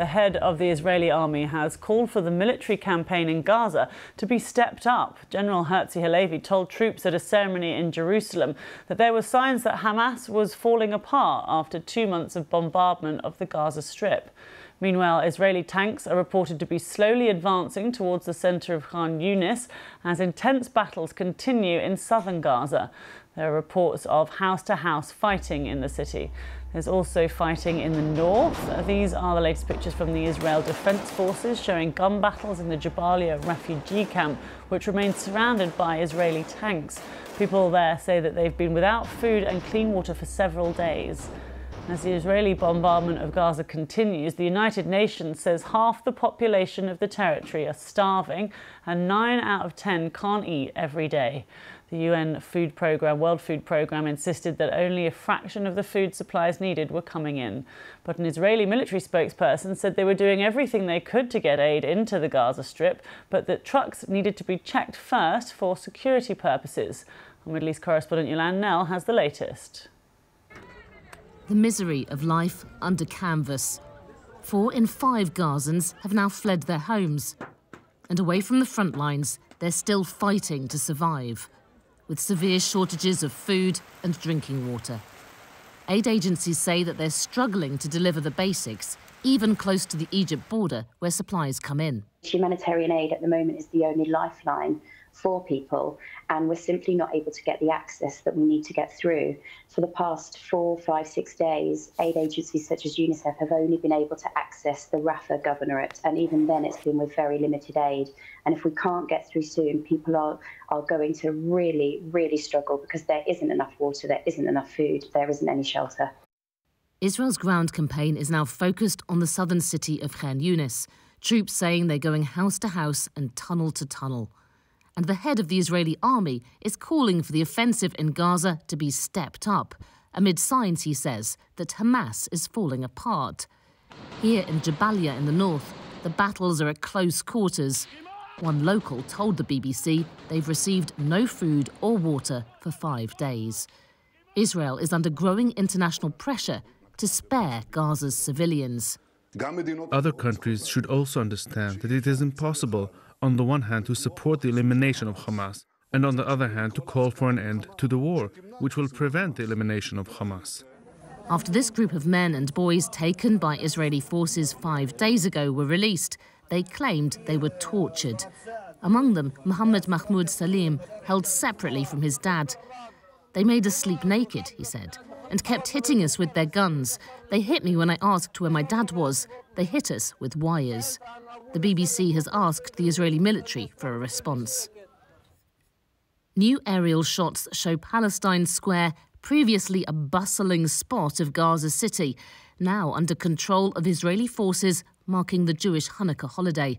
the head of the Israeli army has called for the military campaign in Gaza to be stepped up. General Herzi Halevi told troops at a ceremony in Jerusalem that there were signs that Hamas was falling apart after two months of bombardment of the Gaza Strip. Meanwhile, Israeli tanks are reported to be slowly advancing towards the centre of Khan Yunis as intense battles continue in southern Gaza. There are reports of house to house fighting in the city. There's also fighting in the north. These are the latest pictures from the Israel Defense Forces showing gun battles in the Jabalia refugee camp, which remains surrounded by Israeli tanks. People there say that they've been without food and clean water for several days. As the Israeli bombardment of Gaza continues, the United Nations says half the population of the territory are starving and 9 out of 10 can't eat every day. The UN Food Programme, World Food Programme, insisted that only a fraction of the food supplies needed were coming in. But an Israeli military spokesperson said they were doing everything they could to get aid into the Gaza Strip, but that trucks needed to be checked first for security purposes. Our Middle East correspondent Yolande Knell has the latest. The misery of life under canvas. Four in five Gazans have now fled their homes. And away from the front lines, they're still fighting to survive, with severe shortages of food and drinking water. Aid agencies say that they're struggling to deliver the basics, even close to the Egypt border where supplies come in. Humanitarian aid at the moment is the only lifeline for people, and we're simply not able to get the access that we need to get through. For the past four, five, six days, aid agencies such as UNICEF have only been able to access the Rafah governorate, and even then it's been with very limited aid. And if we can't get through soon, people are, are going to really, really struggle because there isn't enough water, there isn't enough food, there isn't any shelter. Israel's ground campaign is now focused on the southern city of Khan Yunis. Troops saying they're going house to house and tunnel to tunnel and the head of the Israeli army is calling for the offensive in Gaza to be stepped up, amid signs, he says, that Hamas is falling apart. Here in Jabalia in the north, the battles are at close quarters. One local told the BBC they've received no food or water for five days. Israel is under growing international pressure to spare Gaza's civilians. Other countries should also understand that it is impossible on the one hand to support the elimination of Hamas, and on the other hand to call for an end to the war, which will prevent the elimination of Hamas. After this group of men and boys taken by Israeli forces five days ago were released, they claimed they were tortured. Among them, Muhammad Mahmoud Salim, held separately from his dad. They made us sleep naked, he said, and kept hitting us with their guns. They hit me when I asked where my dad was. They hit us with wires. The BBC has asked the Israeli military for a response. New aerial shots show Palestine Square, previously a bustling spot of Gaza City, now under control of Israeli forces, marking the Jewish Hanukkah holiday.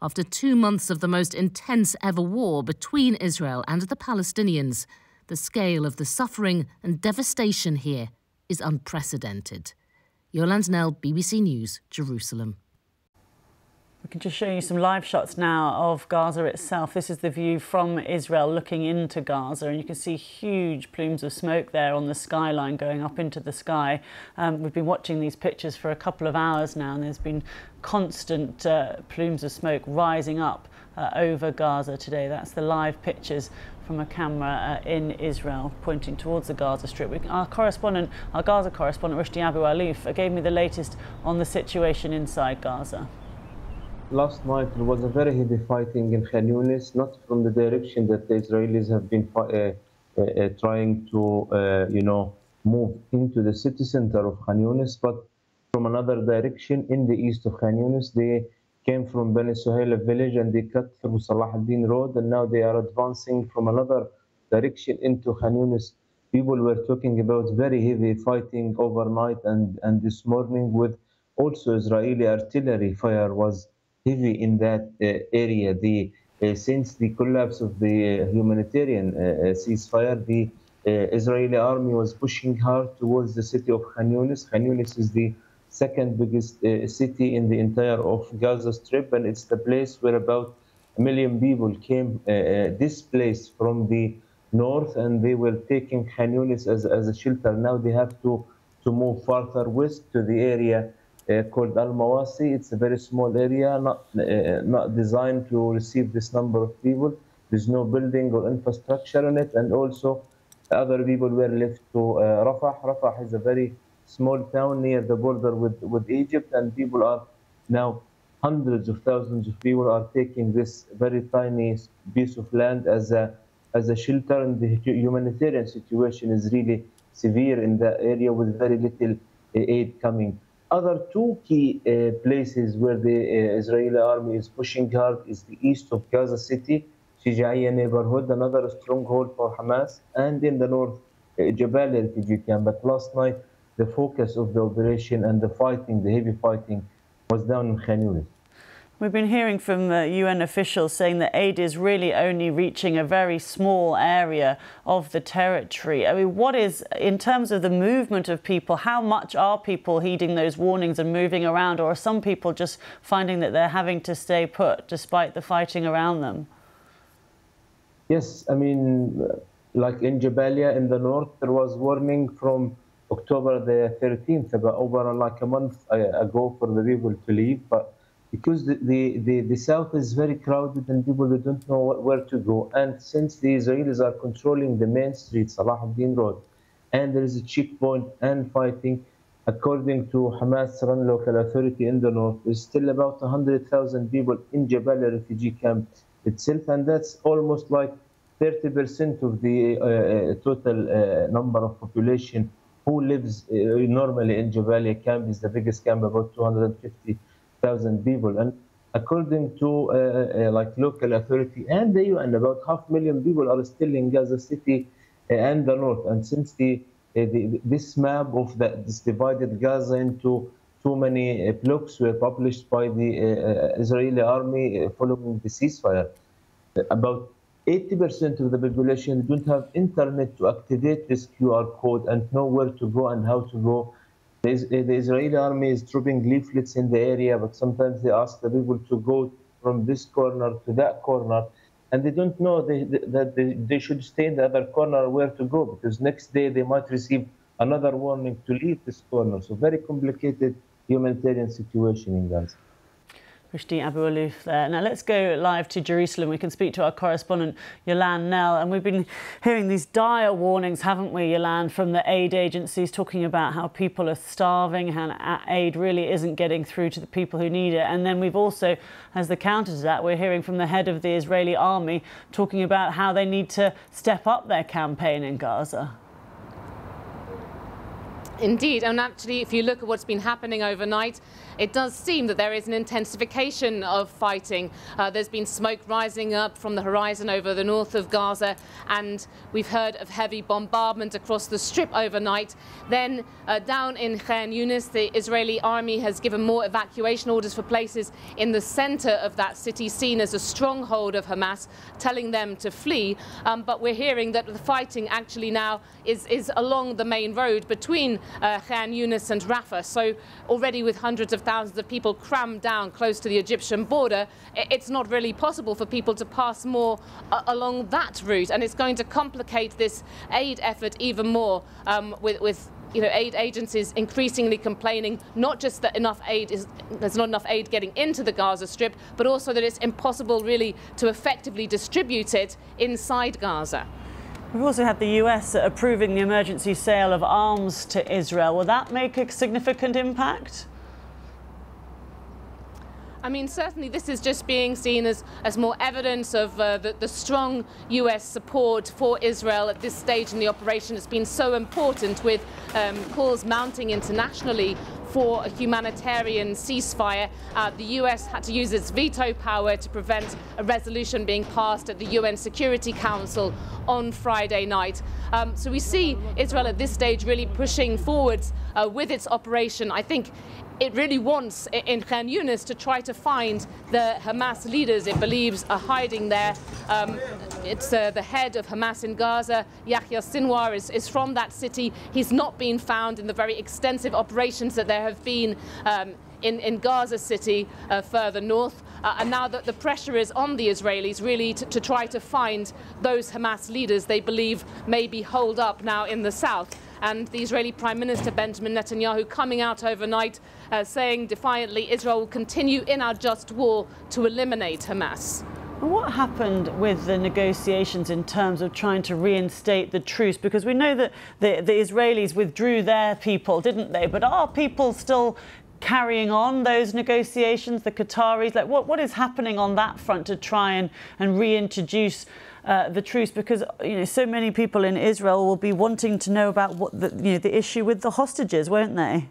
After two months of the most intense ever war between Israel and the Palestinians, the scale of the suffering and devastation here is unprecedented. Yolande Knell, BBC News, Jerusalem. We can just show you some live shots now of Gaza itself. This is the view from Israel looking into Gaza, and you can see huge plumes of smoke there on the skyline going up into the sky. Um, we've been watching these pictures for a couple of hours now, and there's been constant uh, plumes of smoke rising up uh, over Gaza today. That's the live pictures from a camera uh, in Israel pointing towards the Gaza Strip. We, our correspondent, our Gaza correspondent, Rushdie Abu Alouf, gave me the latest on the situation inside Gaza last night there was a very heavy fighting in Khan Yunis, not from the direction that the Israelis have been uh, uh, uh, trying to, uh, you know, move into the city center of Khan Yunis, but from another direction in the east of Khan Yunis. They came from Beni Suhaila village and they cut through Salah ad-Din road, and now they are advancing from another direction into Khan Yunis. People were talking about very heavy fighting overnight and, and this morning with also Israeli artillery fire was heavy in that uh, area. The uh, since the collapse of the uh, humanitarian ceasefire, the Israeli army was pushing hard towards the city of Khan Yunis. Khan Yunis is the second biggest city in the entire of Gaza Strip, and it's the place where about a million people came displaced from the north, and they were taking Khan Yunis as, as a shelter. Now they have to to move further west to the area uh, called Al Mawasi. It's a very small area, not uh, not designed to receive this number of people. There's no building or infrastructure in it, and also other people were left to uh, Rafah. Rafah is a very small town near the border with, with Egypt, and people are now hundreds of thousands of people are taking this very tiny piece of land as a as a shelter, and the humanitarian situation is really severe in the area with very little aid coming. Other two key uh, places where the uh, Israeli army is pushing hard is the east of Gaza City, Shijaiya neighborhood, another stronghold for Hamas, and in the north, uh, Jabalia refugee camp. But last night, the focus of the operation and the fighting, the heavy fighting, was down in Khan Yunis. We've been hearing from the UN officials saying that aid is really only reaching a very small area of the territory. I mean, what is, in terms of the movement of people, how much are people heeding those warnings and moving around, or are some people just finding that they're having to stay put despite the fighting around them? Yes, I mean, like in Jabalia in the north, there was warning from October the 13th, about over like a month ago for the people to leave, but because the, the, the, the, south is very crowded and people don't know where to go. And since the Israelis are controlling the main street, Salah ad-Din Road, and there is a checkpoint and fighting, according to Hamas run local authority in the north, there's still about 100,000 people in Jabalia refugee camp itself, and that's almost like 30% of the uh, total uh, number of population who lives uh, normally in Jabalia camp is the biggest camp, about 250 thousand people. And according to uh, uh, like local authority and the UN, about half million people are still in Gaza City uh, and the north. And since the, the this map of the, this divided Gaza into too many blocks were published by the Israeli army following the ceasefire, about 80% of the population don't have internet to activate this QR code and know where to go and how to go the, the, Israeli army is dropping leaflets in the area, but sometimes they ask the people to go from this corner to that corner, and they don't know they, that they, they should stay in the other corner where to go because next day they might receive another warning to leave this corner. So very complicated humanitarian situation in Gaza. Rushdi Abu there. Now let's go live to Jerusalem. We can speak to our correspondent Yolande Knell. And we've been hearing these dire warnings, haven't we, Yolande, from the aid agencies talking about how people are starving and aid really isn't getting through to the people who need it. And then we've also, as the counter to that, we're hearing from the head of the Israeli army talking about how they need to step up their campaign in Gaza. Indeed, and actually, if you look at what's been happening overnight, it does seem that there is an intensification of fighting. Uh, there's been smoke rising up from the horizon over the north of Gaza, and we've heard of heavy bombardment across the strip overnight. Then uh, down in Khan Yunis, the Israeli army has given more evacuation orders for places in the center of that city, seen as a stronghold of Hamas, telling them to flee. Um, but we're hearing that the fighting actually now is, is along the main road between uh, Khan and Rafah. So already with hundreds of thousands of people crammed down close to the Egyptian border, it's not really possible for people to pass more uh, along that route. And it's going to complicate this aid effort even more um, with, with you know, aid agencies increasingly complaining not just that enough aid is there's not enough aid getting into the Gaza Strip, but also that it's impossible really to effectively distribute it inside Gaza. We've also had the US approving the emergency sale of arms to Israel. Will that make a significant impact? I mean, certainly this is just being seen as, as more evidence of uh, the, the, strong US support for Israel at this stage in the operation. It's been so important with um, calls mounting internationally for a humanitarian ceasefire. Uh, the US had to use its veto power to prevent a resolution being passed at the UN Security Council on Friday night. Um, so we see Israel at this stage really pushing forwards uh, with its operation. I think it really wants in Khan Yunis to try to find the Hamas leaders it believes are hiding there. Um, it's uh, the head of Hamas in Gaza, Yahya Sinwar, is, is, from that city. He's not been found in the very extensive operations that there have been um, in, in, Gaza City uh, further north. Uh, and now that the pressure is on the Israelis really to, to, try to find those Hamas leaders they believe may be holed up now in the south. And the Israeli Prime Minister Benjamin Netanyahu coming out overnight uh, saying defiantly Israel will continue in our just war to eliminate Hamas. What happened with the negotiations in terms of trying to reinstate the truce? Because we know that the, the Israelis withdrew their people, didn't they? But are people still carrying on those negotiations, the Qataris? Like, what, what is happening on that front to try and, and reintroduce uh, the truce? Because you know, so many people in Israel will be wanting to know about what the, you know, the issue with the hostages, won't they?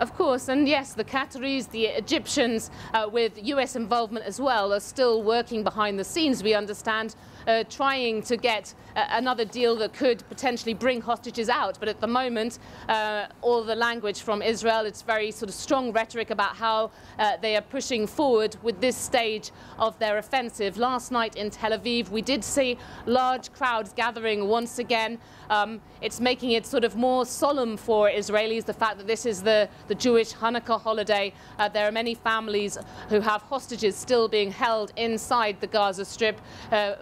Of course, and yes, the Qataris, the Egyptians, uh, with US involvement as well, are still working behind the scenes, we understand, uh, trying to get uh, another deal that could potentially bring hostages out. But at the moment, uh, all the language from Israel, it's very sort of strong rhetoric about how uh, they are pushing forward with this stage of their offensive. Last night in Tel Aviv, we did see large crowds gathering once again. Um, it's making it sort of more solemn for Israelis, the fact that this is the, the Jewish Hanukkah holiday. Uh, there are many families who have hostages still being held inside the Gaza Strip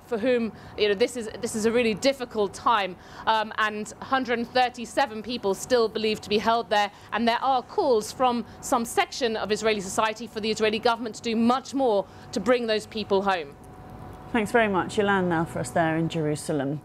for whom you know, this, is, this is a really difficult time. Um, and 137 people still believed to be held there. And there are calls from some section of Israeli society for the Israeli government to do much more to bring those people home. Thanks very much. Yolande Knell for us there in Jerusalem.